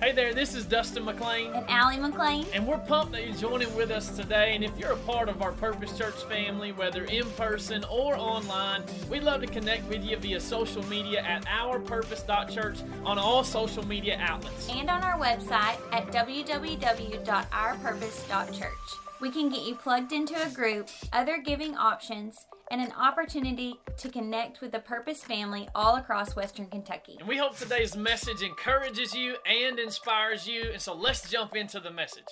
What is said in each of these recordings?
Hey there, this is Dustin McLean. And Allie McLean. And we're pumped that you're joining with us today. And if you're a part of our Purpose Church family, whether in person or online, we'd love to connect with you via social media at ourpurpose.church on all social media outlets. And on our website at www.ourpurpose.church. We can get you plugged into a group, other giving options, and an opportunity to connect with the Purpose family all across Western Kentucky. And we hope today's message encourages you and inspires you. And so let's jump into the message.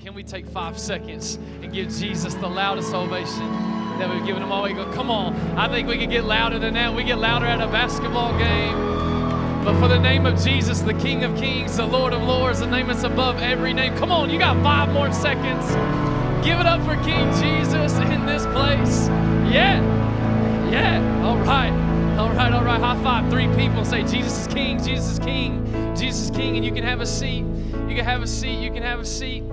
Can we take five seconds and give Jesus the loudest ovation that we've given him all? We go, come on. I think we can get louder than that. We get louder at a basketball game. But for the name of Jesus, the King of Kings, the Lord of Lords, the name that's above every name. Come on, you got five more seconds. Give it up for King Jesus in this place. Yeah. Yeah. All right. All right. All right. High five. Three people say, Jesus is King. Jesus is King. Jesus is King. And you can have a seat. You can have a seat. You can have a seat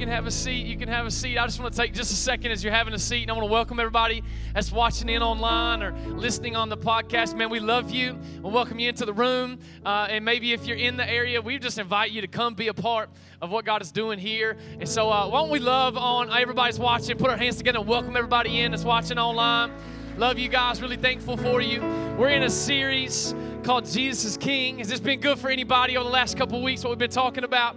can have a seat. You can have a seat. I just want to take just a second as you're having a seat, and I want to welcome everybody that's watching in online or listening on the podcast. Man, we love you. We'll welcome you into the room. Uh, and maybe if you're in the area, we just invite you to come be a part of what God is doing here. And so, uh, why don't we love on everybody's watching? Put our hands together and welcome everybody in that's watching online. Love you guys. Really thankful for you. We're in a series called Jesus is King. Has this been good for anybody over the last couple weeks? What we've been talking about?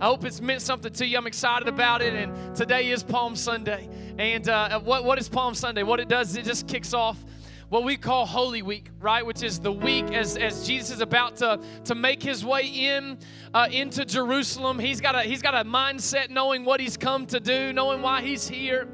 I hope it's meant something to you. I'm excited about it. And today is Palm Sunday. And uh, what, what is Palm Sunday? What it does is it just kicks off what we call Holy Week, right? Which is the week as, as Jesus is about to, to make his way in uh, into Jerusalem. He's got a he's got a mindset knowing what he's come to do, knowing why he's here.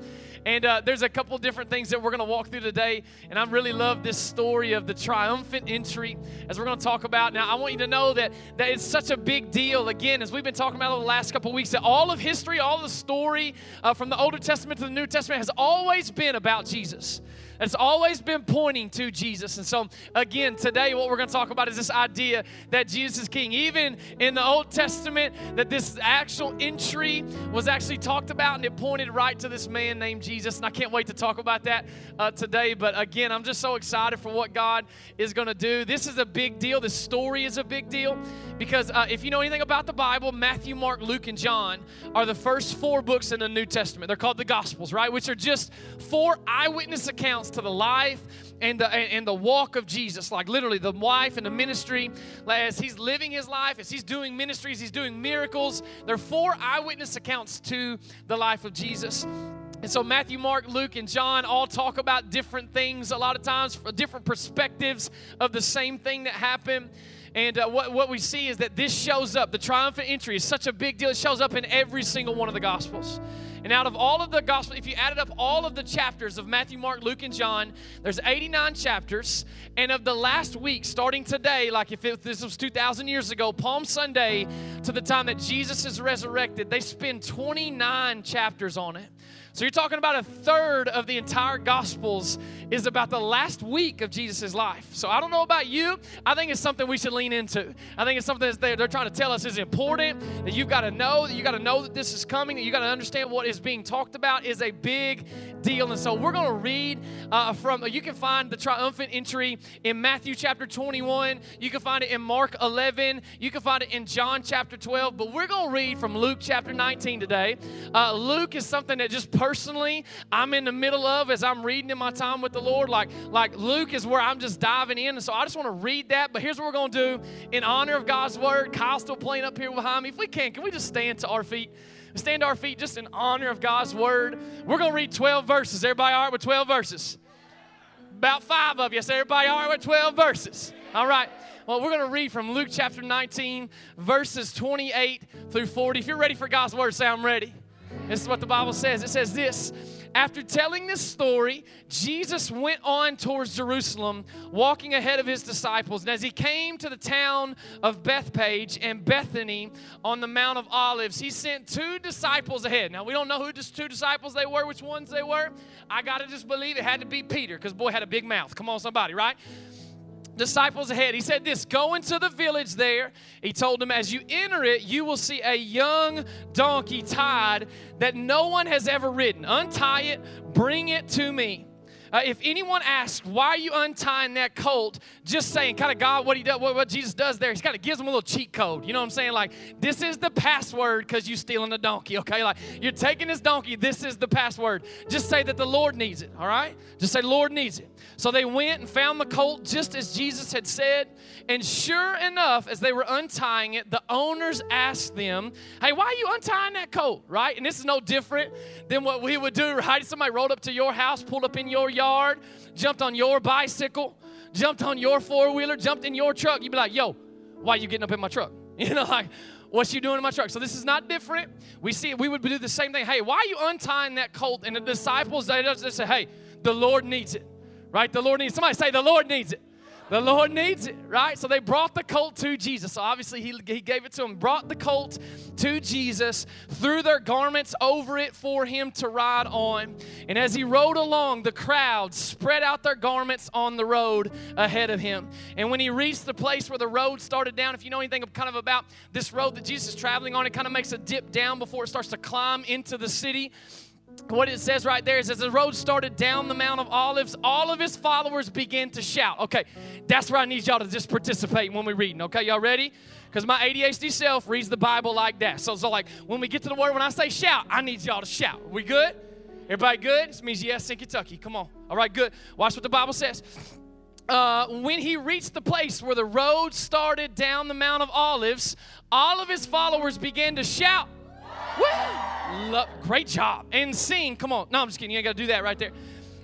And uh, there's a couple different things that we're going to walk through today. And I really love this story of the triumphant entry as we're going to talk about. Now, I want you to know that, that it's such a big deal, again, as we've been talking about over the last couple weeks, that all of history, all the story uh, from the Old Testament to the New Testament has always been about Jesus. It's always been pointing to Jesus. And so, again, today what we're going to talk about is this idea that Jesus is king. Even in the Old Testament, that this actual entry was actually talked about and it pointed right to this man named Jesus. And I can't wait to talk about that uh, today. But again, I'm just so excited for what God is going to do. This is a big deal. This story is a big deal because uh, if you know anything about the Bible, Matthew, Mark, Luke, and John are the first four books in the New Testament. They're called the Gospels, right? Which are just four eyewitness accounts to the life and the, and the walk of Jesus, like literally the life and the ministry, as he's living his life, as he's doing ministries, he's doing miracles. There are four eyewitness accounts to the life of Jesus. And so Matthew, Mark, Luke, and John all talk about different things, a lot of times, different perspectives of the same thing that happened. And uh, what, what we see is that this shows up. The triumphant entry is such a big deal. It shows up in every single one of the Gospels. And out of all of the gospel, if you added up all of the chapters of Matthew, Mark, Luke, and John, there's 89 chapters. And of the last week, starting today, like if it, this was 2,000 years ago, Palm Sunday, to the time that Jesus is resurrected, they spend 29 chapters on it. So you're talking about a third of the entire Gospels is about the last week of Jesus' life. So I don't know about you. I think it's something we should lean into. I think it's something that they're, trying to tell us is important, that you've got to know, that you got to know that this is coming, that you got to understand what is being talked about is a big deal. And so we're going to read uh, from, you can find the triumphant entry in Matthew chapter 21. You can find it in Mark 11. You can find it in John chapter 12. But we're going to read from Luke chapter 19 today. Uh, Luke is something that just personally I'm in the middle of as I'm reading in my time with the Lord. Like, like Luke is where I'm just diving in. And so I just want to read that. But here's what we're going to do in honor of God's word. Kyle's still playing up here behind me. If we can, can we just stand to our feet? Stand to our feet just in honor of God's word. We're going to read 12 verses. Everybody all right with 12 verses? About five of you. So everybody all right with 12 verses? All right. Well, we're going to read from Luke chapter 19, verses 28 through 40. If you're ready for God's word, say, I'm ready. This is what the Bible says. It says this After telling this story, Jesus went on towards Jerusalem, walking ahead of his disciples. And as he came to the town of Bethphage and Bethany on the Mount of Olives, he sent two disciples ahead. Now, we don't know who the two disciples they were, which ones they were. I got to just believe it had to be Peter, because boy had a big mouth. Come on, somebody, right? Disciples ahead. He said this Go into the village there. He told them, As you enter it, you will see a young donkey tied that no one has ever ridden. Untie it, bring it to me. Uh, if anyone asks, why are you untying that colt? Just saying, kind of God, what he does, what, what Jesus does there, he's kind of gives them a little cheat code. You know what I'm saying? Like, this is the password because you stealing a donkey, okay? Like, you're taking this donkey, this is the password. Just say that the Lord needs it, all right? Just say, Lord needs it. So they went and found the colt just as Jesus had said. And sure enough, as they were untying it, the owners asked them, Hey, why are you untying that colt, right? And this is no different than what we would do, right? Somebody rolled up to your house, pulled up in your yard, jumped on your bicycle, jumped on your four wheeler, jumped in your truck. You'd be like, Yo, why are you getting up in my truck? You know, like, What's you doing in my truck? So this is not different. We see we would do the same thing. Hey, why are you untying that colt? And the disciples they just say, Hey, the Lord needs it. Right? The Lord needs somebody say the Lord needs it. The Lord needs it, right? So they brought the colt to Jesus. So obviously, he, he gave it to him, brought the colt to Jesus, threw their garments over it for him to ride on. And as he rode along, the crowd spread out their garments on the road ahead of him. And when he reached the place where the road started down, if you know anything kind of about this road that Jesus is traveling on, it kind of makes a dip down before it starts to climb into the city what it says right there is as the road started down the Mount of Olives, all of his followers began to shout. Okay, that's where I need y'all to just participate when we're reading. Okay, y'all ready? Because my ADHD self reads the Bible like that. So, so like when we get to the word, when I say shout, I need y'all to shout. We good? Everybody good? This means yes in Kentucky. Come on. All right, good. Watch what the Bible says. Uh, when he reached the place where the road started down the Mount of Olives, all of his followers began to shout. Woo! Love, great job. And sing. Come on. No, I'm just kidding. You ain't got to do that right there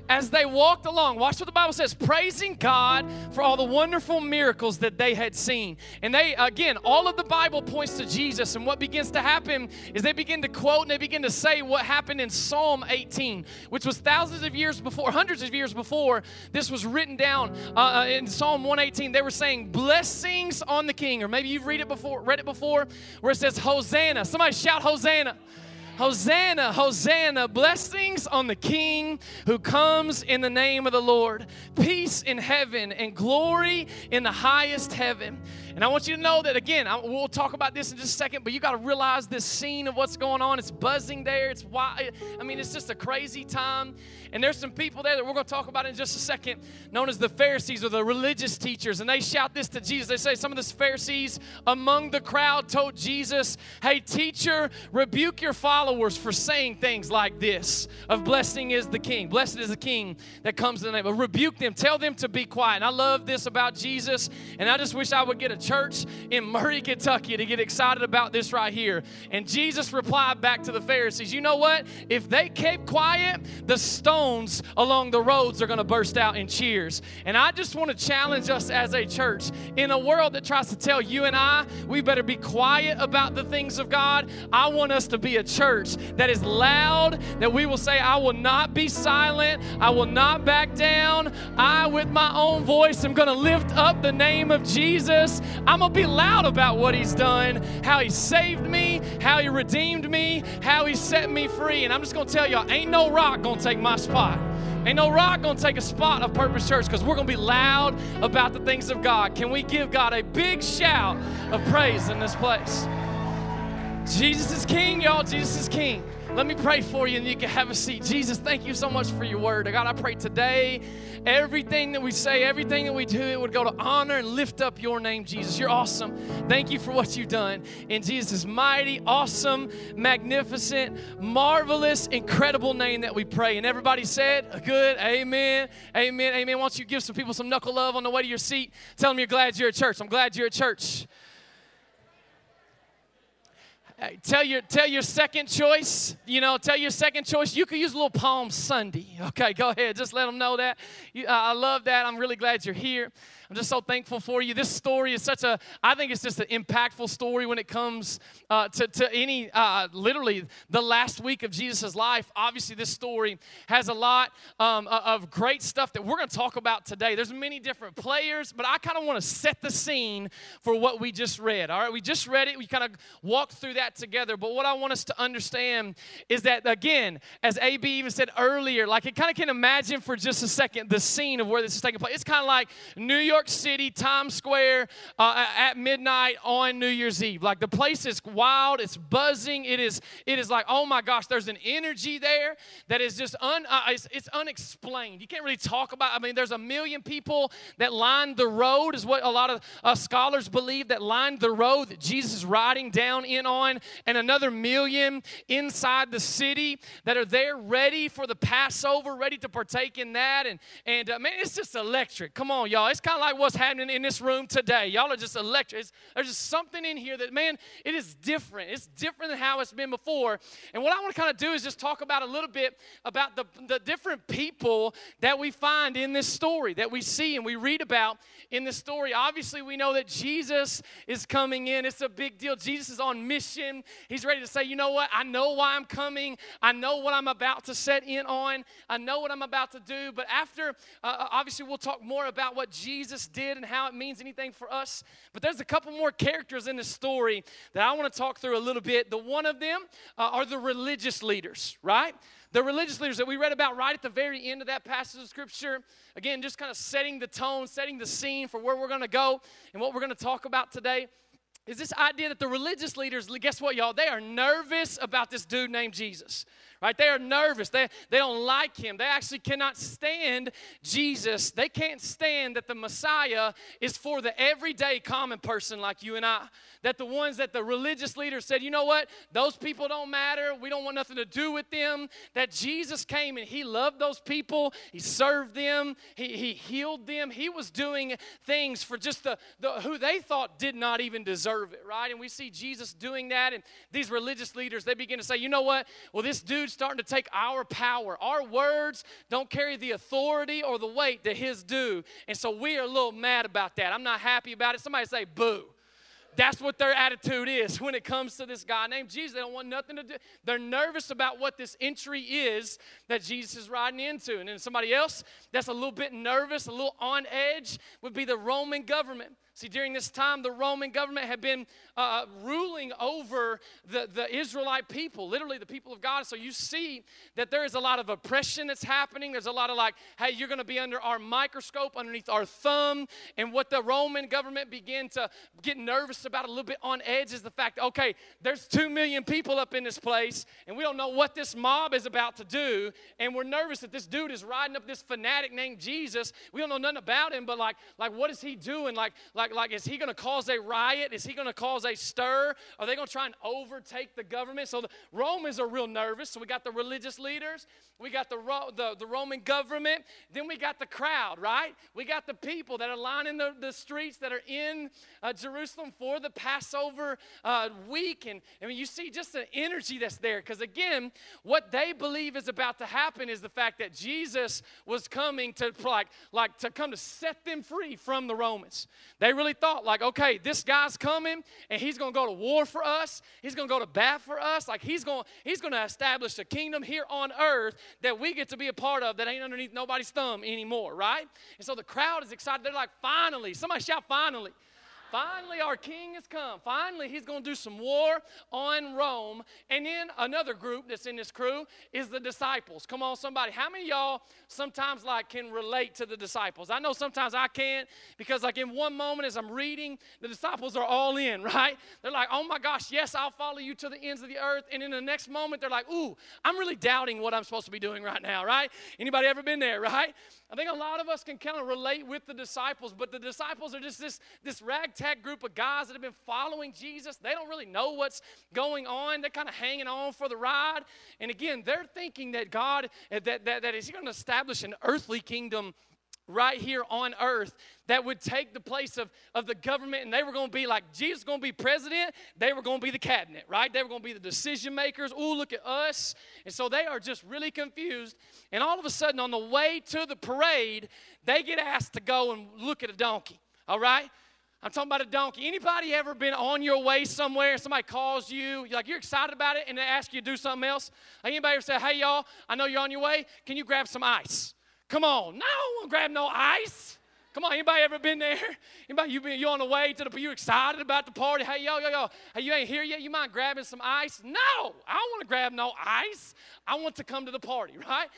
as they walked along, watch what the Bible says, praising God for all the wonderful miracles that they had seen. And they, again, all of the Bible points to Jesus. And what begins to happen is they begin to quote and they begin to say what happened in Psalm 18, which was thousands of years before, hundreds of years before this was written down uh, uh in Psalm 118. They were saying, Blessings on the King. Or maybe you've read it before, read it before, where it says, Hosanna. Somebody shout, Hosanna. Hosanna, Hosanna, blessings on the King who comes in the name of the Lord. Peace in heaven and glory in the highest heaven. And I want you to know that again, I, we'll talk about this in just a second, but you got to realize this scene of what's going on. It's buzzing there. It's why, I mean, it's just a crazy time. And there's some people there that we're going to talk about in just a second, known as the Pharisees or the religious teachers. And they shout this to Jesus. They say, Some of the Pharisees among the crowd told Jesus, Hey, teacher, rebuke your followers for saying things like this of blessing is the king. Blessed is the king that comes in the name. Of, rebuke them. Tell them to be quiet. And I love this about Jesus. And I just wish I would get a church in Murray, Kentucky to get excited about this right here. And Jesus replied back to the Pharisees, You know what? If they keep quiet, the stones along the roads are going to burst out in cheers. And I just want to challenge us as a church in a world that tries to tell you and I we better be quiet about the things of God. I want us to be a church that is loud, that we will say, I will not be silent, I will not back down. I, with my own voice, am going to lift up the name of Jesus. I'm going to be loud about what He's done, how He saved me, how He redeemed me, how He set me free. And I'm just going to tell y'all, ain't no rock going to take my spot. Ain't no rock gonna take a spot of Purpose Church because we're gonna be loud about the things of God. Can we give God a big shout of praise in this place? Jesus is King, y'all. Jesus is King. Let me pray for you and you can have a seat. Jesus, thank you so much for your word. God, I pray today everything that we say, everything that we do, it would go to honor and lift up your name, Jesus. You're awesome. Thank you for what you've done. In Jesus' mighty, awesome, magnificent, marvelous, incredible name that we pray. And everybody said, good, amen, amen, amen. Why don't you give some people some knuckle love on the way to your seat? Tell them you're glad you're at church. I'm glad you're at church. Tell your tell your second choice. You know, tell your second choice. You could use a little Palm Sunday. Okay, go ahead. Just let them know that. You, uh, I love that. I'm really glad you're here. I'm just so thankful for you. This story is such a, I think it's just an impactful story when it comes uh, to, to any, uh, literally, the last week of Jesus' life. Obviously, this story has a lot um, of great stuff that we're going to talk about today. There's many different players, but I kind of want to set the scene for what we just read. All right, we just read it. We kind of walked through that together. But what I want us to understand is that, again, as AB even said earlier, like it kind of can imagine for just a second the scene of where this is taking place. It's kind of like New York York City, Times Square, uh, at midnight on New Year's Eve. Like the place is wild, it's buzzing. It is, it is like, oh my gosh, there's an energy there that is just un, uh, it's, it's unexplained. You can't really talk about. I mean, there's a million people that lined the road, is what a lot of uh, scholars believe that lined the road that Jesus is riding down in on, and another million inside the city that are there ready for the Passover, ready to partake in that. And and uh, man, it's just electric. Come on, y'all. It's kind of like what's happening in this room today. Y'all are just electric. It's, there's just something in here that man, it is different. It's different than how it's been before. And what I want to kind of do is just talk about a little bit about the the different people that we find in this story that we see and we read about in this story. Obviously, we know that Jesus is coming in. It's a big deal. Jesus is on mission. He's ready to say, you know what? I know why I'm coming. I know what I'm about to set in on. I know what I'm about to do. But after, uh, uh, obviously, we'll talk more about what Jesus did and how it means anything for us. But there's a couple more characters in this story that I want to talk through a little bit. The one of them uh, are the religious leaders, right? The religious leaders that we read about right at the very end of that passage of scripture, again, just kind of setting the tone, setting the scene for where we're going to go and what we're going to talk about today is this idea that the religious leaders, guess what, y'all? They are nervous about this dude named Jesus right? They are nervous. They, they don't like him. They actually cannot stand Jesus. They can't stand that the Messiah is for the everyday common person like you and I. That the ones that the religious leaders said, you know what? Those people don't matter. We don't want nothing to do with them. That Jesus came and he loved those people. He served them. He, he healed them. He was doing things for just the, the who they thought did not even deserve it, right? And we see Jesus doing that. And these religious leaders, they begin to say, you know what? Well, this dude dude's starting to take our power. Our words don't carry the authority or the weight that his do. And so we are a little mad about that. I'm not happy about it. Somebody say, boo. That's what their attitude is when it comes to this guy named Jesus. They don't want nothing to do. They're nervous about what this entry is that Jesus is riding into. And then somebody else that's a little bit nervous, a little on edge, would be the Roman government. See, during this time, the Roman government had been uh, ruling over the, the Israelite people, literally the people of God. So you see that there is a lot of oppression that's happening. There's a lot of like, hey, you're going to be under our microscope, underneath our thumb. And what the Roman government began to get nervous about a little bit on edge is the fact, okay, there's two million people up in this place, and we don't know what this mob is about to do. And we're nervous that this dude is riding up this fanatic named Jesus. We don't know nothing about him, but like, like what is he doing? Like, like like, like is he going to cause a riot? Is he going to cause a stir? Are they going to try and overtake the government? So the Romans are real nervous. So we got the religious leaders, we got the, the, the Roman government, then we got the crowd, right? We got the people that are lining the, the streets that are in uh, Jerusalem for the Passover uh, week. And I mean, you see just the energy that's there. Because again, what they believe is about to happen is the fact that Jesus was coming to like, like to come to set them free from the Romans. They really thought, like, okay, this guy's coming and he's going to go to war for us. He's going to go to bat for us. Like, he's gonna he's going to establish a kingdom here on earth that we get to be a part of that ain't underneath nobody's thumb anymore, right? And so the crowd is excited. They're like, finally. Somebody shout, finally. Finally, our king has come. Finally, he's going to do some war on Rome. And then another group that's in this crew is the disciples. Come on, somebody. How many y'all sometimes like can relate to the disciples? I know sometimes I can't because like in one moment as I'm reading, the disciples are all in, right? They're like, "Oh my gosh, yes, I'll follow you to the ends of the earth." And in the next moment, they're like, "Ooh, I'm really doubting what I'm supposed to be doing right now," right? Anybody ever been there, right? I think a lot of us can kind of relate with the disciples, but the disciples are just this this ragtag group of guys that have been following Jesus. They don't really know what's going on. They're kind of hanging on for the ride. And again, they're thinking that God, that, that, that is He going to establish an earthly kingdom right here on earth that would take the place of, of the government and they were going to be like jesus going to be president they were going to be the cabinet right they were going to be the decision makers oh look at us and so they are just really confused and all of a sudden on the way to the parade they get asked to go and look at a donkey all right I'm talking about a donkey. Anybody ever been on your way somewhere? Somebody calls you, you're like you're excited about it, and they ask you to do something else. Anybody ever say, "Hey y'all, I know you're on your way. Can you grab some ice?" Come on, no, I won't grab no ice. Come on, anybody ever been there? Anybody you been you on the way to the you excited about the party? Hey yo yo yo, hey you ain't here yet? You mind grabbing some ice? No, I don't want to grab no ice. I want to come to the party, right?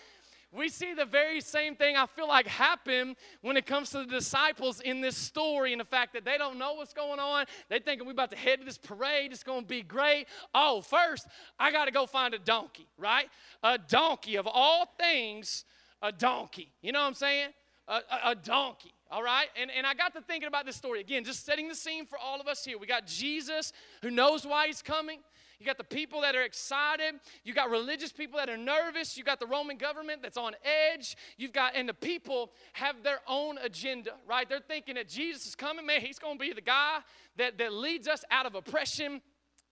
we see the very same thing I feel like happen when it comes to the disciples in this story and the fact that they don't know what's going on. They thinking we're about to head to this parade, it's going to be great. Oh, first, I got to go find a donkey, right? A donkey of all things, a donkey. You know what I'm saying? A, a, a donkey. All right? And, and I got to thinking about this story. Again, just setting the scene for all of us here. We got Jesus who knows why he's coming. You got the people that are excited. You got religious people that are nervous. You got the Roman government that's on edge. You've got, and the people have their own agenda, right? They're thinking that Jesus is coming, man. He's going to be the guy that, that leads us out of oppression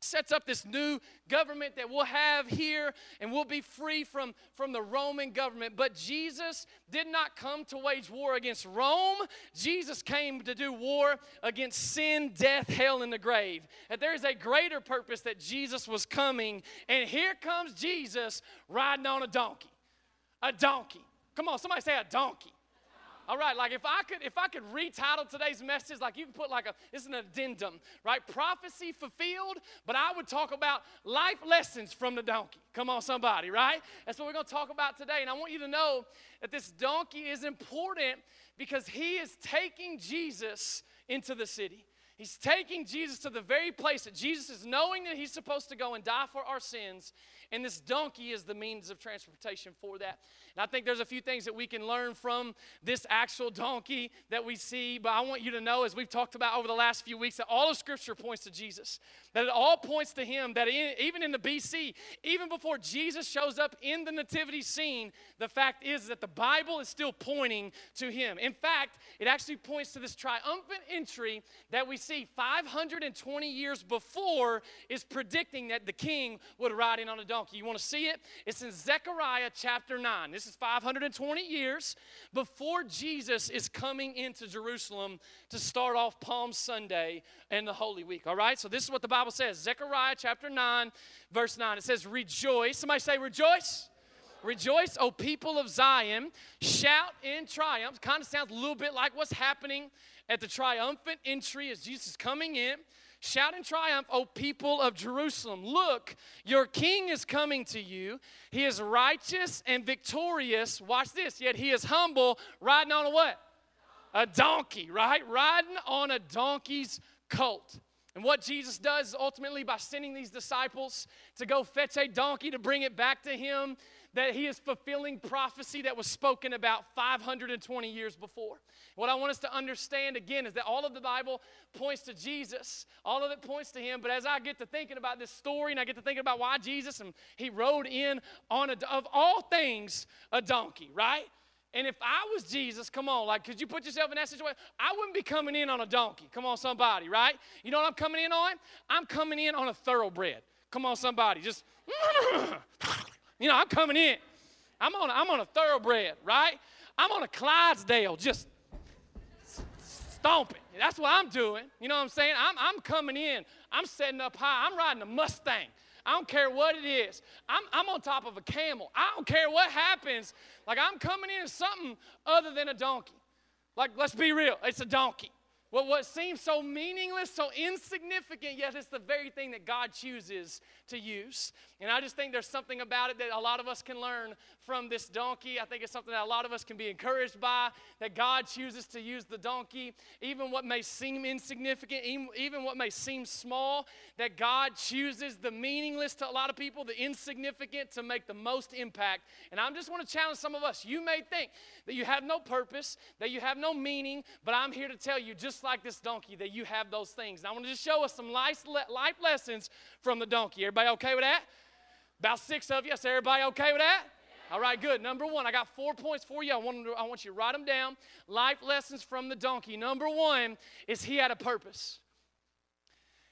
sets up this new government that we'll have here and we'll be free from, from the Roman government. But Jesus did not come to wage war against Rome. Jesus came to do war against sin, death, hell, and the grave. And there is a greater purpose that Jesus was coming. And here comes Jesus riding on a donkey. A donkey. Come on, somebody say a donkey. All right, like if I could if I could retitle today's message, like you could put like a it's an addendum, right? Prophecy fulfilled, but I would talk about life lessons from the donkey. Come on, somebody, right? That's what we're gonna talk about today. And I want you to know that this donkey is important because he is taking Jesus into the city. He's taking Jesus to the very place that Jesus is knowing that he's supposed to go and die for our sins, and this donkey is the means of transportation for that. And I think there's a few things that we can learn from this actual donkey that we see. But I want you to know, as we've talked about over the last few weeks, that all of Scripture points to Jesus. That it all points to Him. That in, even in the BC, even before Jesus shows up in the nativity scene, the fact is that the Bible is still pointing to Him. In fact, it actually points to this triumphant entry that we see 520 years before is predicting that the king would ride in on a donkey. You want to see it? It's in Zechariah chapter 9. This is 520 years before Jesus is coming into Jerusalem to start off Palm Sunday and the Holy Week. All right? So this is what the Bible says Zechariah chapter 9, verse 9. It says, Rejoice. Somebody say, Rejoice. Rejoice, O people of Zion. Shout in triumph. Kind of sounds a little bit like what's happening at the triumphant entry as Jesus is coming in. Shout in triumph, O people of Jerusalem. Look, your king is coming to you. He is righteous and victorious. Watch this. Yet he is humble, riding on a what? A donkey, right? Riding on a donkey's colt. And what Jesus does ultimately by sending these disciples to go fetch a donkey to bring it back to him, that he is fulfilling prophecy that was spoken about 520 years before. What I want us to understand again is that all of the Bible points to Jesus, all of it points to him. But as I get to thinking about this story and I get to thinking about why Jesus and he rode in on a, of all things a donkey, right? And if I was Jesus, come on, like, could you put yourself in that situation? I wouldn't be coming in on a donkey. Come on, somebody, right? You know what I'm coming in on? I'm coming in on a thoroughbred. Come on, somebody, just, you know, I'm coming in. I'm on, a, I'm on a thoroughbred, right? I'm on a Clydesdale, just stomping. That's what I'm doing. You know what I'm saying? I'm, I'm coming in. I'm setting up high. I'm riding a Mustang. I don't care what it is. I'm, I'm on top of a camel. I don't care what happens. Like I'm coming in something other than a donkey. Like, let's be real, it's a donkey. What, what seems so meaningless, so insignificant, yet it's the very thing that God chooses to use. And I just think there's something about it that a lot of us can learn from this donkey. I think it's something that a lot of us can be encouraged by, that God chooses to use the donkey, even what may seem insignificant, even what may seem small, that God chooses the meaningless to a lot of people, the insignificant to make the most impact. And I just want to challenge some of us. You may think that you have no purpose, that you have no meaning, but I'm here to tell you, just like this donkey, that you have those things. And I want to just show us some life, life lessons from the donkey. Everybody okay with that? About six of you. So everybody okay with that? All right, good. Number one, I got four points for you. I want, to, I want you to write them down. Life lessons from the donkey. Number one is he had a purpose.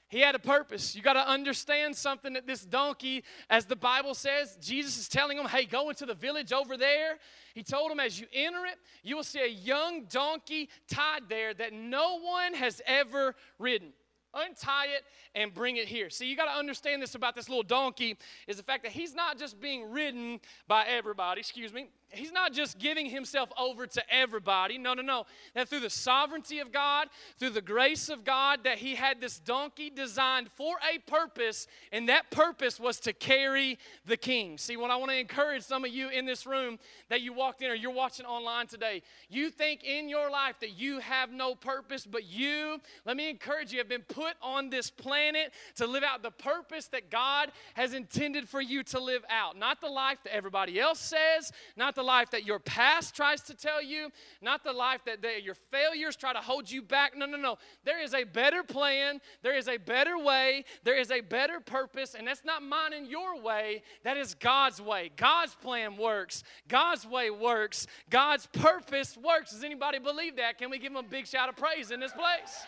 He had a purpose. You got to understand something that this donkey, as the Bible says, Jesus is telling him, hey, go into the village over there. He told him, as you enter it, you will see a young donkey tied there that no one has ever ridden untie it and bring it here. See, you got to understand this about this little donkey is the fact that he's not just being ridden by everybody, excuse me, he's not just giving himself over to everybody. No, no, no. That through the sovereignty of God, through the grace of God, that he had this donkey designed for a purpose, and that purpose was to carry the king. See, what I want to encourage some of you in this room that you walked in or you're watching online today, you think in your life that you have no purpose, but you, let me encourage you, have been put on this planet to live out the purpose that God has intended for you to live out. Not the life that everybody else says, not the life that your past tries to tell you, not the life that they, your failures try to hold you back. No, no, no. There is a better plan, there is a better way, there is a better purpose, and that's not mine and your way. That is God's way. God's plan works, God's way works, God's purpose works. Does anybody believe that? Can we give him a big shout of praise in this place?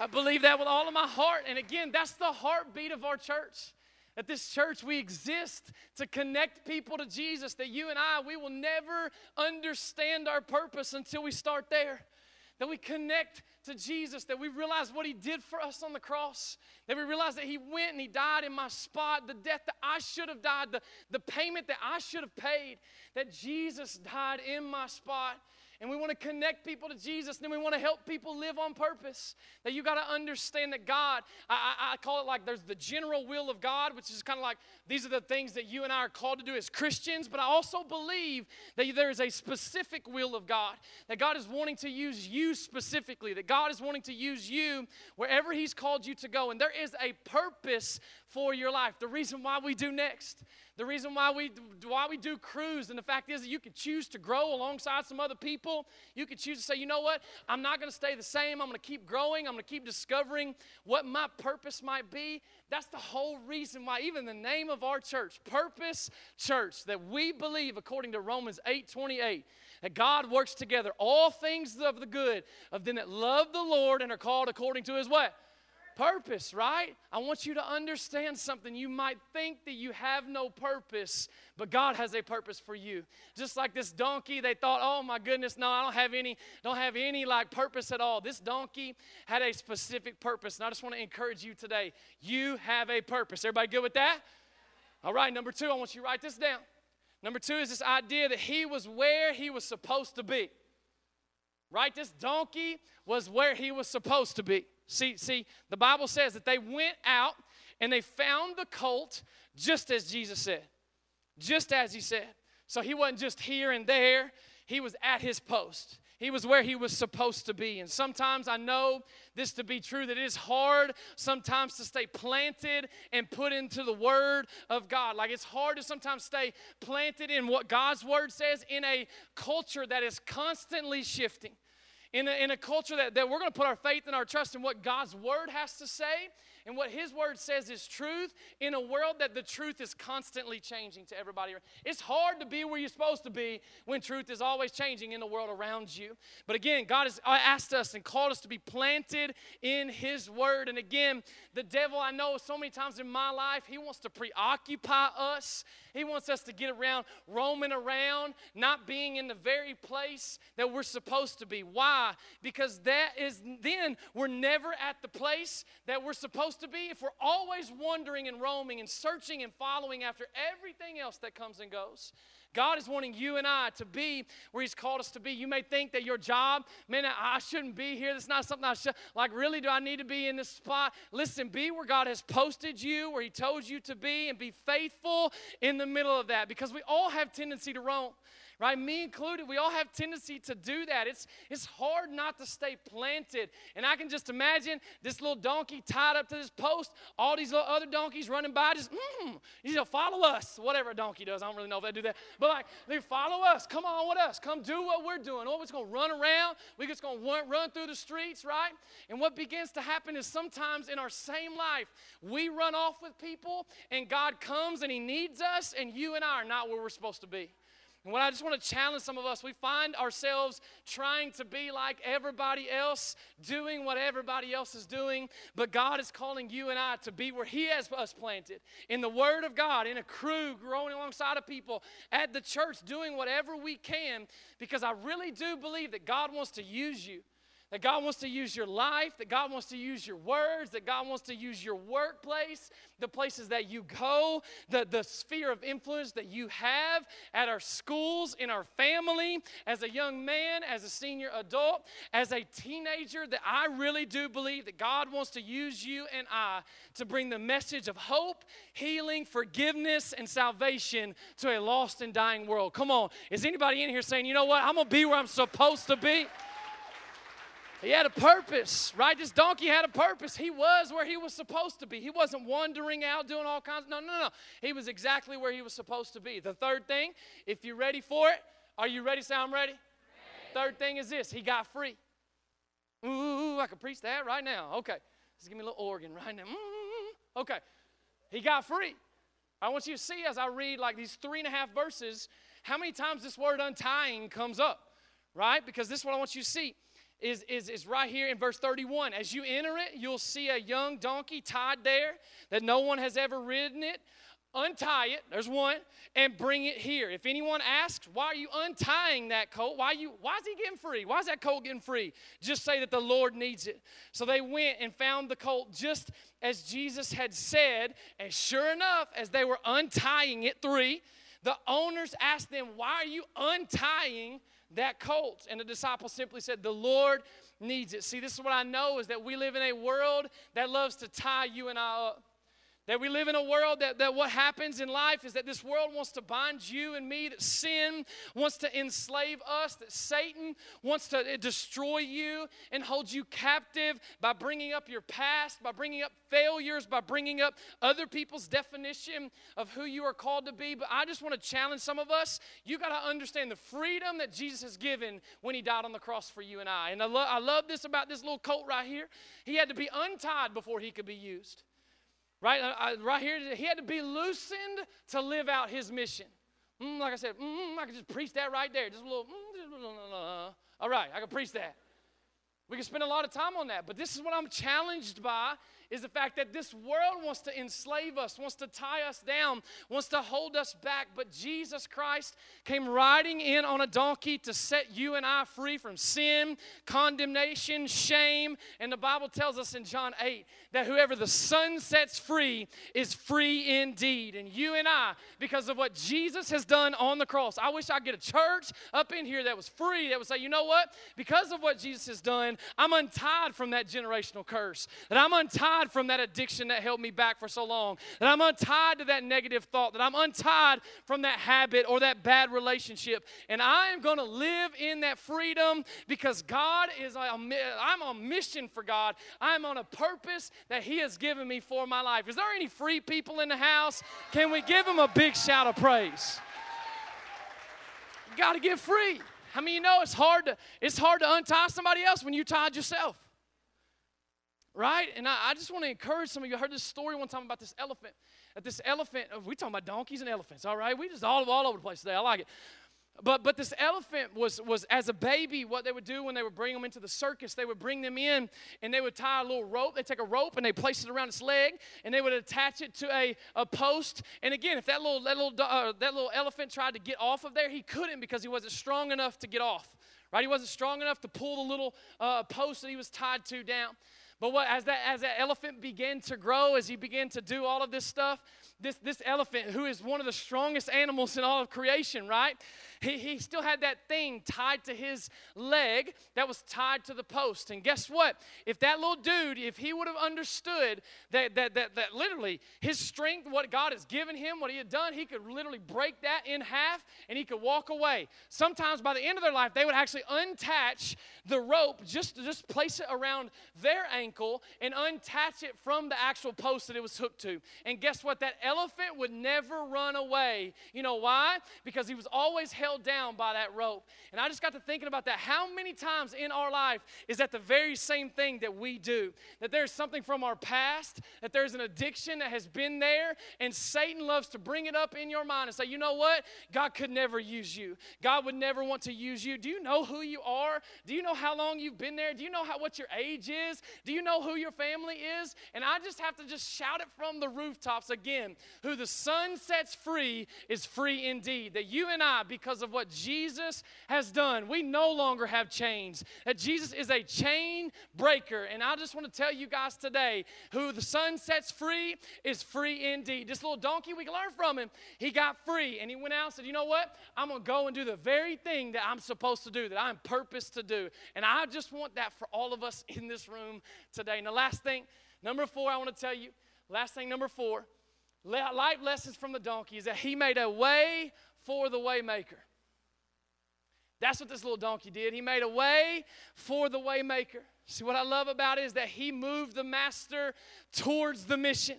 I believe that with all of my heart. And again, that's the heartbeat of our church. At this church, we exist to connect people to Jesus, that you and I, we will never understand our purpose until we start there. That we connect to Jesus, that we realize what He did for us on the cross, that we realize that He went and He died in my spot, the death that I should have died, the, the payment that I should have paid, that Jesus died in my spot and we want to connect people to Jesus, and then we want to help people live on purpose. That you got to understand that God, I, I, I, call it like there's the general will of God, which is kind of like these are the things that you and I are called to do as Christians, but I also believe that there is a specific will of God, that God is wanting to use you specifically, that God is wanting to use you wherever He's called you to go, and there is a purpose for your life. The reason why we do next the reason why we, why we do crews, and the fact is that you can choose to grow alongside some other people. You can choose to say, you know what, I'm not going to stay the same. I'm going to keep growing. I'm going to keep discovering what my purpose might be. That's the whole reason why, even the name of our church, Purpose Church, that we believe, according to Romans 8 28, that God works together all things of the good of them that love the Lord and are called according to his what? Purpose, right? I want you to understand something. You might think that you have no purpose, but God has a purpose for you. Just like this donkey, they thought, "Oh my goodness, no, I don't have any don't have any like purpose at all." This donkey had a specific purpose. And I just want to encourage you today. You have a purpose. Everybody good with that? All right, number 2, I want you to write this down. Number 2 is this idea that he was where he was supposed to be. Right? This donkey was where he was supposed to be. See, see, the Bible says that they went out and they found the colt just as Jesus said. Just as he said. So he wasn't just here and there, he was at his post. He was where he was supposed to be. And sometimes I know this to be true that it is hard sometimes to stay planted and put into the word of God. Like it's hard to sometimes stay planted in what God's word says in a culture that is constantly shifting in a, in a culture that, that we're going to put our faith and our trust in what God's word has to say and what his word says is truth in a world that the truth is constantly changing to everybody. It's hard to be where you're supposed to be when truth is always changing in the world around you. But again, God has asked us and called us to be planted in his word. And again, the devil, I know so many times in my life, he wants to preoccupy us. He wants us to get around, roaming around, not being in the very place that we're supposed to be. Why? Because that is then we're never at the place that we're supposed to be if we're always wandering and roaming and searching and following after everything else that comes and goes. God is wanting you and I to be where He's called us to be. You may think that your job, man, I shouldn't be here. That's not something I should, like, really, do I need to be in this spot? Listen, be where God has posted you, where He told you to be, and be faithful in the middle of that because we all have tendency to roam right? Me included, we all have tendency to do that. It's, it's hard not to stay planted. And I can just imagine this little donkey tied up to this post, all these little other donkeys running by, just, mm, you know, follow us, whatever a donkey does. I don't really know if they do that. But like, they follow us. Come on with us. Come do what we're doing. Oh, we're just going to run around. We're just going to run through the streets, right? And what begins to happen is sometimes in our same life, we run off with people and God comes and He needs us, and you and I are not where we're supposed to be. And what I just want to challenge some of us, we find ourselves trying to be like everybody else, doing what everybody else is doing, but God is calling you and I to be where He has us planted in the Word of God, in a crew, growing alongside of people, at the church, doing whatever we can, because I really do believe that God wants to use you that God wants to use your life, that God wants to use your words, that God wants to use your workplace, the places that you go, the, the sphere of influence that you have at our schools, in our family, as a young man, as a senior adult, as a teenager, that I really do believe that God wants to use you and I to bring the message of hope, healing, forgiveness, and salvation to a lost and dying world. Come on. Is anybody in here saying, you know what? I'm to be where I'm supposed to be? He had a purpose, right? This donkey had a purpose. He was where he was supposed to be. He wasn't wandering out doing all kinds. No, no, no. He was exactly where he was supposed to be. The third thing, if you're ready for it, are you ready? Say, I'm ready. ready. Third thing is this: he got free. Ooh, I could preach that right now. Okay, just give me a little organ right now. Mm-hmm. Okay, he got free. I want you to see as I read like these three and a half verses, how many times this word untying comes up, right? Because this is what I want you to see is, is, is right here in verse 31. As you enter it, you'll see a young donkey tied there that no one has ever ridden it. Untie it, there's one, and bring it here. If anyone asks, why are you untying that colt? Why, you, why is he getting free? Why is that colt getting free? Just say that the Lord needs it. So they went and found the colt just as Jesus had said. And sure enough, as they were untying it, three, the owners asked them, Why are you untying that colt. And the disciple simply said, The Lord needs it. See, this is what I know is that we live in a world that loves to tie you and I up. That we live in a world that, that what happens in life is that this world wants to bind you and me, that sin wants to enslave us, that Satan wants to eh, destroy you and hold you captive by bringing up your past, by bringing up failures, by bringing up other people's definition of who you are called to be. But I just want to challenge some of us. You got to understand the freedom that Jesus has given when he died on the cross for you and I. And I, lo- I love this about this little colt right here. He had to be untied before he could be used. Right, I, right here, he had to be loosened to live out his mission. Mm, like I said, mm, I could just preach that right there. Just a little, mm, all right, I can preach that. We can spend a lot of time on that, but this is what I'm challenged by is the fact that this world wants to enslave us, wants to tie us down, wants to hold us back. But Jesus Christ came riding in on a donkey to set you and I free from sin, condemnation, shame. And the Bible tells us in John 8 that whoever the Son sets free is free indeed. And you and I, because of what Jesus has done on the cross, I wish I'd get a church up in here that was free, that would say, you know what? Because of what Jesus has done, I'm untied from that generational curse, that I'm untied untied from that addiction that held me back for so long, that I'm untied to that negative thought, that I'm untied from that habit or that bad relationship. And I am going to live in that freedom because God is, I'm on mission for God. I'm on a purpose that He has given me for my life. Is there any free people in the house? Can we give them a big shout of praise? You got to get free. I mean, you know it's hard to it's hard to untie somebody else when you tied yourself right? And I, I just want to encourage some of you. I heard this story one time about this elephant. That this elephant, uh, we talking about donkeys and elephants, all right? We just all, all over the place today. I like it. But, but this elephant was, was, as a baby, what they would do when they would bring them into the circus, they would bring them in and they would tie a little rope. They take a rope and they place it around its leg and they would attach it to a, a post. And again, if that little, that, little, uh, that little elephant tried to get off of there, he couldn't because he wasn't strong enough to get off. Right? He wasn't strong enough to pull the little uh, post that he was tied to down. But what, as, that, as that elephant began to grow, as he began to do all of this stuff, this, this elephant, who is one of the strongest animals in all of creation, right? He, he still had that thing tied to his leg that was tied to the post. And guess what? If that little dude, if he would have understood that, that, that, that literally his strength, what God has given him, what he had done, he could literally break that in half and he could walk away. Sometimes by the end of their life, they would actually untach the rope, just, just place it around their ankle and untach it from the actual post that it was hooked to. And guess what? That elephant would never run away. You know why? Because he was always held down by that rope. And I just got to thinking about that. How many times in our life is that the very same thing that we do? That there's something from our past, that there's an addiction that has been there, and Satan loves to bring it up in your mind and say, you know what? God could never use you. God would never want to use you. Do you know who you are? Do you know how long you've been there? Do you know how, what your age is? Do you know who your family is? And I just have to just shout it from the rooftops again who the Son sets free is free indeed. That you and I, because because of what Jesus has done. We no longer have chains. That Jesus is a chain breaker. And I just want to tell you guys today who the Son sets free is free indeed. This little donkey, we can learn from him. He got free and he went out and said, You know what? I'm going to go and do the very thing that I'm supposed to do, that I'm purposed to do. And I just want that for all of us in this room today. And the last thing, number four, I want to tell you, last thing, number four, life lessons from the donkey is that he made a way for the waymaker. That's what this little donkey did. He made a way for the waymaker. See what I love about it is that he moved the master towards the mission.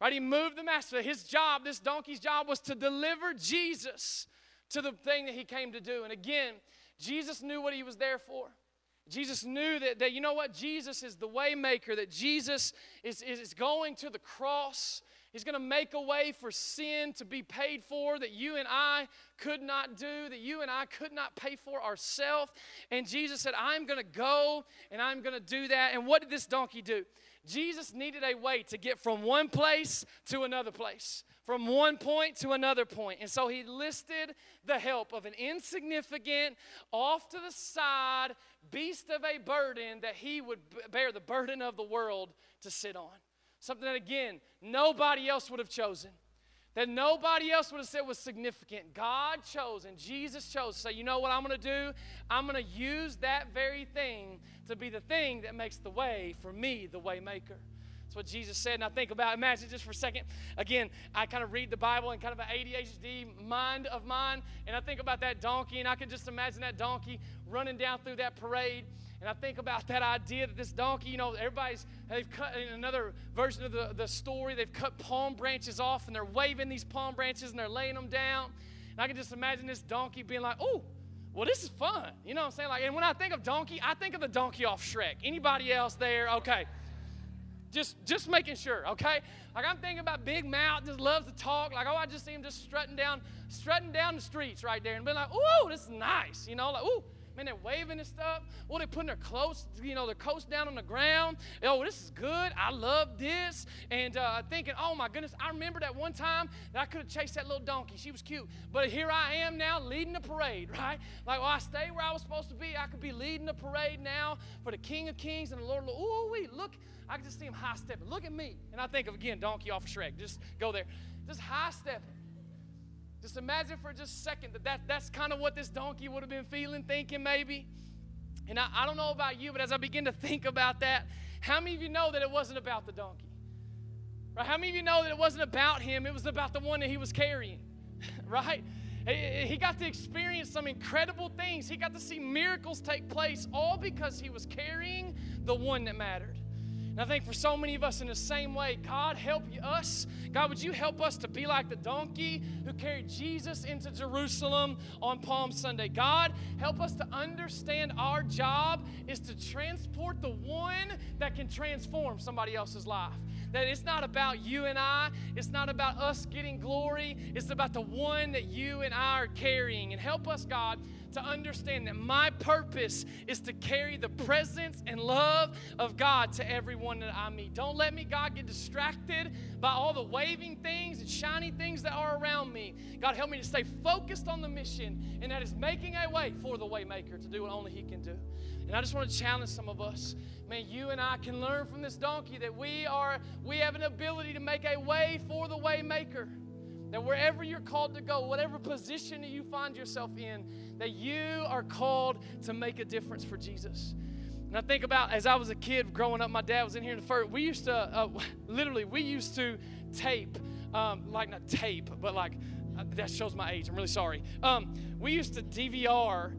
Right? He moved the master. His job, this donkey's job was to deliver Jesus to the thing that he came to do. And again, Jesus knew what he was there for. Jesus knew that, that you know what? Jesus is the waymaker, that Jesus is, is going to the cross He's going to make a way for sin to be paid for that you and I could not do, that you and I could not pay for ourselves. And Jesus said, I'm going to go and I'm going to do that. And what did this donkey do? Jesus needed a way to get from one place to another place, from one point to another point. And so he listed the help of an insignificant, off to the side beast of a burden that he would bear the burden of the world to sit on. Something that, again, nobody else would have chosen. That nobody else would have said was significant. God chose and Jesus chose say, you know what I'm going to do? I'm going to use that very thing to be the thing that makes the way for me, the way maker. That's what Jesus said. And I think about, imagine just for a second. Again, I kind of read the Bible in kind of an ADHD mind of mine, and I think about that donkey, and I can just imagine that donkey running down through that parade and I think about that idea that this donkey, you know, everybody's, they've cut in another version of the, the story, they've cut palm branches off and they're waving these palm branches and they're laying them down. And I can just imagine this donkey being like, oh, well, this is fun. You know what I'm saying? Like, and when I think of donkey, I think of the donkey off Shrek. Anybody else there? Okay. Just, just making sure, okay? Like I'm thinking about Big Mouth, just loves to talk. Like, oh, I just see him just strutting down, strutting down the streets right there and being like, oh, this is nice. You know, like, ooh, Man, they're waving and stuff. Well, they're putting their clothes, you know, their coats down on the ground. Oh, this is good. I love this. And uh, thinking, oh my goodness, I remember that one time that I could have chased that little donkey. She was cute. But here I am now leading the parade, right? Like, well, I stayed where I was supposed to be. I could be leading the parade now for the King of Kings and the Lord of Lords. Ooh, wait, look. I can just see him high stepping. Look at me. And I think of, again, donkey off of Shrek. Just go there. Just high stepping. Just imagine for just a second that, that that's kind of what this donkey would have been feeling, thinking maybe. And I, I don't know about you, but as I begin to think about that, how many of you know that it wasn't about the donkey? Right? How many of you know that it wasn't about him, it was about the one that he was carrying? right? He got to experience some incredible things. He got to see miracles take place, all because he was carrying the one that mattered. And I think for so many of us in the same way, God help us. God, would you help us to be like the donkey who carried Jesus into Jerusalem on Palm Sunday? God, help us to understand our job is to transport the one that can transform somebody else's life. That it's not about you and I, it's not about us getting glory, it's about the one that you and I are carrying. And help us, God, to understand that my purpose is to carry the presence and love of God to everyone that I meet. Don't let me, God, get distracted by all the waving things and shiny things that are around me. God, help me to stay focused on the mission, and that is making a way for the waymaker to do what only He can do. And I just want to challenge some of us. Man, you and I can learn from this donkey that we are we have an ability to make a way for the waymaker. That wherever you're called to go, whatever position you find yourself in, that you are called to make a difference for Jesus. And I think about as I was a kid growing up, my dad was in here in the first. We used to, uh, literally, we used to tape, um, like not tape, but like, uh, that shows my age. I'm really sorry. Um, we used to DVR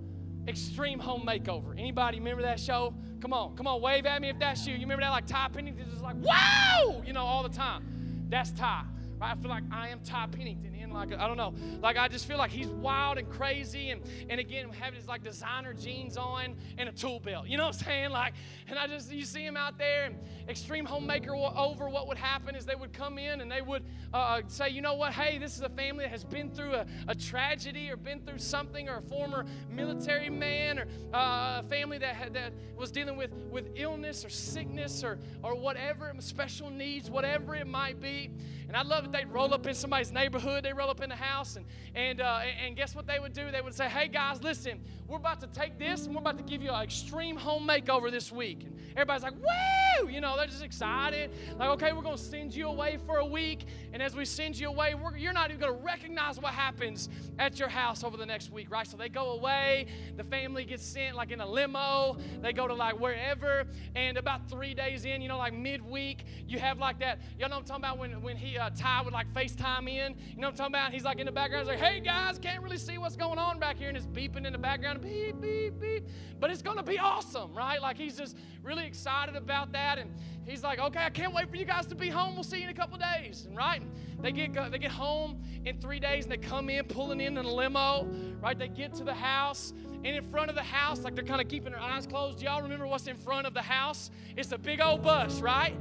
Extreme Home Makeover. Anybody remember that show? Come on, come on, wave at me if that's you. You remember that like Ty Pennington just like, whoa, you know, all the time. That's Ty. I feel like I am Ty Pennington in like I don't know, like I just feel like he's wild and crazy, and and again having his like designer jeans on and a tool belt. You know what I'm saying? Like, and I just you see him out there, and Extreme Home Makeover. What would happen is they would come in and they would uh, uh, say, you know what? Hey, this is a family that has been through a, a tragedy or been through something, or a former military man, or uh, a family that had, that was dealing with with illness or sickness or or whatever special needs, whatever it might be. And I love that they'd roll up in somebody's neighborhood, they roll up in the house, and and uh, and guess what they would do? They would say, "Hey guys, listen, we're about to take this, and we're about to give you an extreme home makeover this week." And everybody's like, "Woo!" You know, they're just excited. Like, okay, we're gonna send you away for a week, and as we send you away, you're not even gonna recognize what happens at your house over the next week, right? So they go away. The family gets sent like in a limo. They go to like wherever, and about three days in, you know, like midweek, you have like that. Y'all know I'm talking about when when he uh, Ty would like FaceTime in. You know what I'm talking about? He's like in the background, he's like, "Hey guys, can't really see what's going on back here," and it's beeping in the background, beep beep beep. But it's gonna be awesome, right? Like he's just really excited about that, and he's like, "Okay, I can't wait for you guys to be home. We'll see you in a couple days." Right, they get they get home in three days, and they come in pulling in in a limo. Right, they get to the house. And in front of the house, like they're kind of keeping their eyes closed. Do y'all remember what's in front of the house? It's a big old bus, right?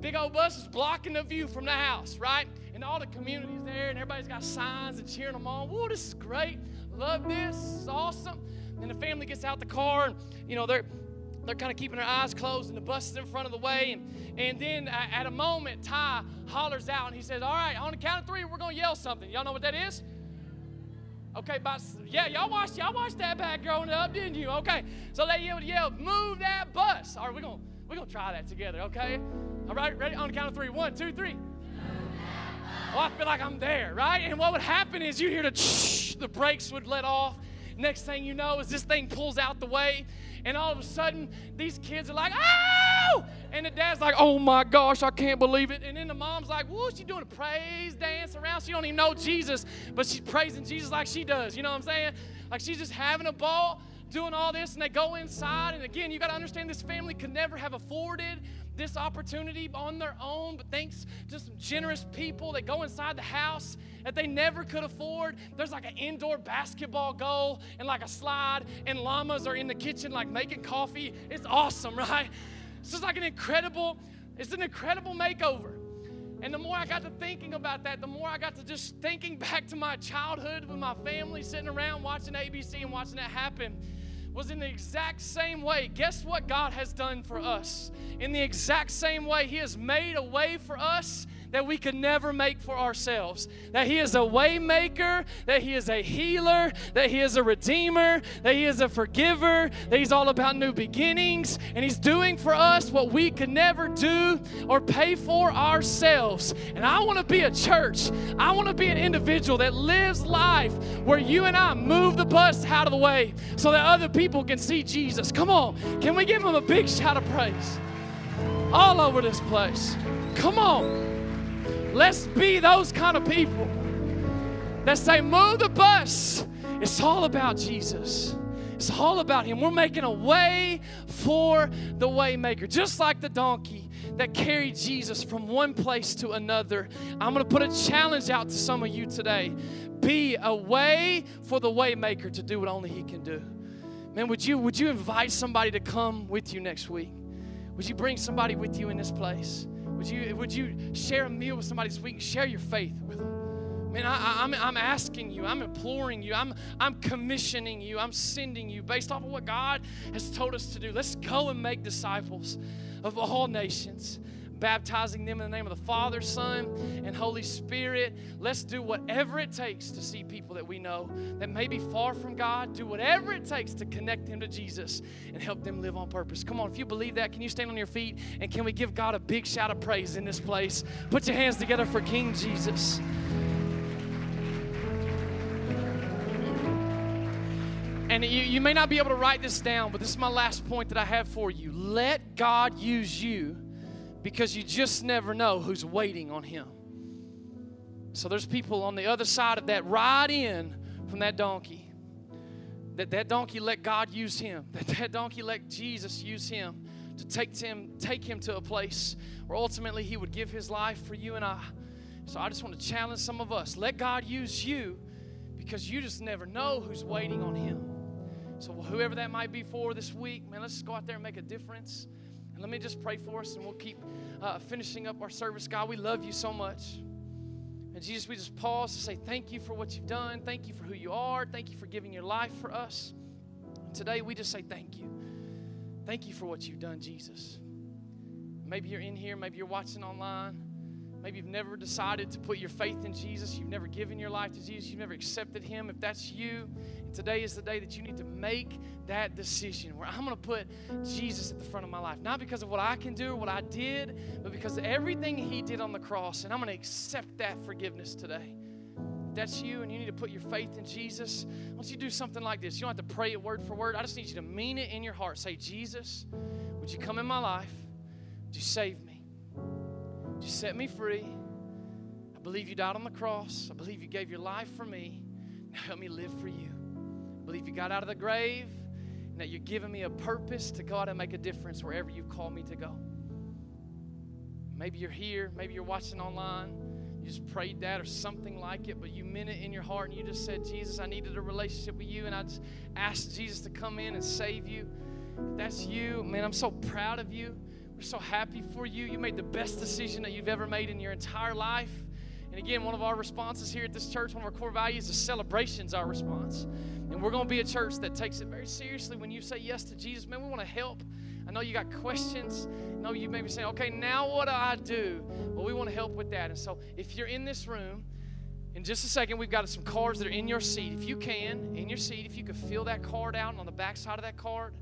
Big old bus is blocking the view from the house, right? And all the community's there, and everybody's got signs and cheering them on. Whoa, this is great. Love this. This is awesome. And the family gets out the car, and you know they're they're kind of keeping their eyes closed, and the bus is in front of the way. And, and then at a moment, Ty hollers out and he says, All right, on the count of three, we're going to yell something. Y'all know what that is? Okay, but yeah, y'all watched y'all watched that back growing up, didn't you? Okay, so they yelled, yelled, move that bus. All right, we're gonna we're gonna try that together. Okay, all right, ready? On the count of three. One, two, three. Oh, I feel like I'm there, right? And what would happen is you hear the the brakes would let off. Next thing you know is this thing pulls out the way, and all of a sudden these kids are like, "Oh!" And the dad's like, "Oh my gosh, I can't believe it!" And then the mom's like, "Whoa, she doing a praise dance around? She don't even know Jesus, but she's praising Jesus like she does. You know what I'm saying? Like she's just having a ball." Doing all this, and they go inside. And again, you got to understand this family could never have afforded this opportunity on their own, but thanks to some generous people that go inside the house that they never could afford. There's like an indoor basketball goal and like a slide, and llamas are in the kitchen like making coffee. It's awesome, right? It's just like an incredible, it's an incredible makeover. And the more I got to thinking about that, the more I got to just thinking back to my childhood with my family, sitting around watching ABC and watching that happen was in the exact same way. Guess what God has done for us? In the exact same way, He has made a way for us that we could never make for ourselves. That He is a waymaker, that He is a healer, that He is a redeemer, that He is a forgiver, that He's all about new beginnings, and He's doing for us what we could never do or pay for ourselves. And I want to be a church. I want to be an individual that lives life where you and I move the bus out of the way so that other people can see Jesus. Come on, can we give Him a big shout of praise? All over this place. Come on. Let's be those kind of people that say, Move the bus. It's all about Jesus. It's all about Him. We're making a way for the waymaker, just like the donkey that carried Jesus from one place to another. I'm going to put a challenge out to some of you today. Be a way for the waymaker to do what only He can do. Man, would you would you invite somebody to come with you next week? Would you bring somebody with you in this place? Would you, would you share a meal with somebody this week share your faith with them? Man, I, am I'm, I'm asking you, I'm imploring you, I'm, I'm commissioning you, I'm sending you based off of what God has told us to do. Let's go and make disciples of all nations baptizing them in the name of the Father, Son, and Holy Spirit. Let's do whatever it takes to see people that we know that may be far from God. Do whatever it takes to connect them to Jesus and help them live on purpose. Come on, if you believe that, can you stand on your feet and can we give God a big shout of praise in this place? Put your hands together for King Jesus. And you, you may not be able to write this down, but this is my last point that I have for you. Let God use you because you just never know who's waiting on him. So there's people on the other side of that ride in from that donkey. That that donkey let God use him. That that donkey let Jesus use him to take him take him to a place where ultimately he would give his life for you and I. So I just want to challenge some of us. Let God use you because you just never know who's waiting on him. So whoever that might be for this week, man, let's just go out there and make a difference. And let me just pray for us and we'll keep uh, finishing up our service. God, we love you so much. And Jesus, we just pause to say thank you for what you've done. Thank you for who you are. Thank you for giving your life for us. And today we just say thank you. Thank you for what you've done, Jesus. Maybe you're in here, maybe you're watching online. Maybe you've never decided to put your faith in Jesus. You've never given your life to Jesus. You've never accepted Him. If that's you, today is the day that you need to make that decision where I'm going to put Jesus at the front of my life. Not because of what I can do or what I did, but because of everything He did on the cross. And I'm going to accept that forgiveness today. That's you and you need to put your faith in Jesus, once you do something like this? You don't have to pray it word for word. I just need you to mean it in your heart. Say, Jesus, would you come in my life? Would you save me? You set me free? I believe you died on the cross. I believe you gave your life for me. Now help me live for you. I believe you got out of the grave and that you're giving me a purpose to God and make a difference wherever you've called me to go. Maybe you're here, maybe you're watching online. You just prayed that or something like it, but you meant it in your heart and you just said, Jesus, I needed a relationship with you, and I just asked Jesus to come in and save you. If that's you, man, I'm so proud of you. We're so happy for you. You made the best decision that you've ever made in your entire life. And again, one of our responses here at this church, one of our core values is celebration's our response. And we're going to be a church that takes it very seriously when you say yes to Jesus. Man, we want to help. I know you got questions. I know you may be saying, okay, now what do I do? Well, we want to help with that. And so if you're in this room, in just a second, we've got some cards that are in your seat. If you can, in your seat, if you could fill that card out on the back side of that card,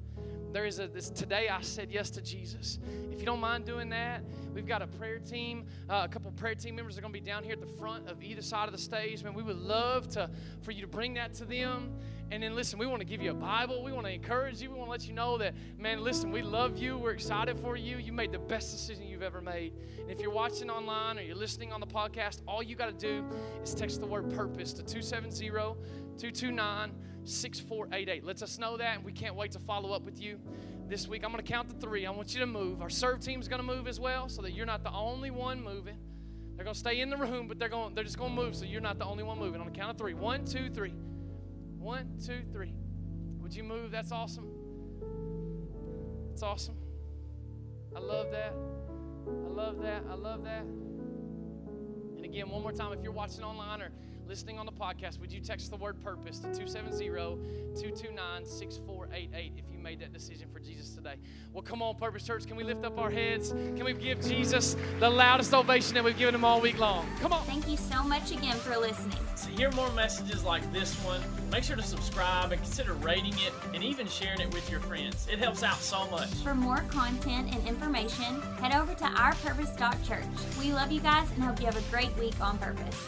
there is a this today I said yes to Jesus. If you don't mind doing that, we've got a prayer team. Uh, a couple prayer team members are going to be down here at the front of either side of the stage. Man, we would love to for you to bring that to them. And then listen, we want to give you a Bible. We want to encourage you. We want to let you know that, man, listen, we love you. We're excited for you. You made the best decision you've ever made. And if you're watching online or you're listening on the podcast, all you got to do is text the word purpose to 270 229 6488. Lets us know that, and we can't wait to follow up with you this week. I'm going to count to three. I want you to move. Our serve team's going to move as well so that you're not the only one moving. They're going to stay in the room, but they're going they're just going to move so you're not the only one moving. On the count of three. One, two, three. One, two, three. Would you move? That's awesome. That's awesome. I love that. I love that. I love that. And again, one more time, if you're watching online or listening on the podcast, would you text the word purpose to 270 229 6488 if you made that decision for Jesus today? Well, come on, Purpose Church. Can we lift up our heads? Can we give Jesus the loudest ovation that we've given him all week long? Come on. Thank you so much again for listening. To hear more messages like this one, make sure to subscribe and consider rating it and even sharing it with your friends. It helps out so much. For more content and information, head over to ourpurpose.church. We love you guys and hope you have a great week on purpose.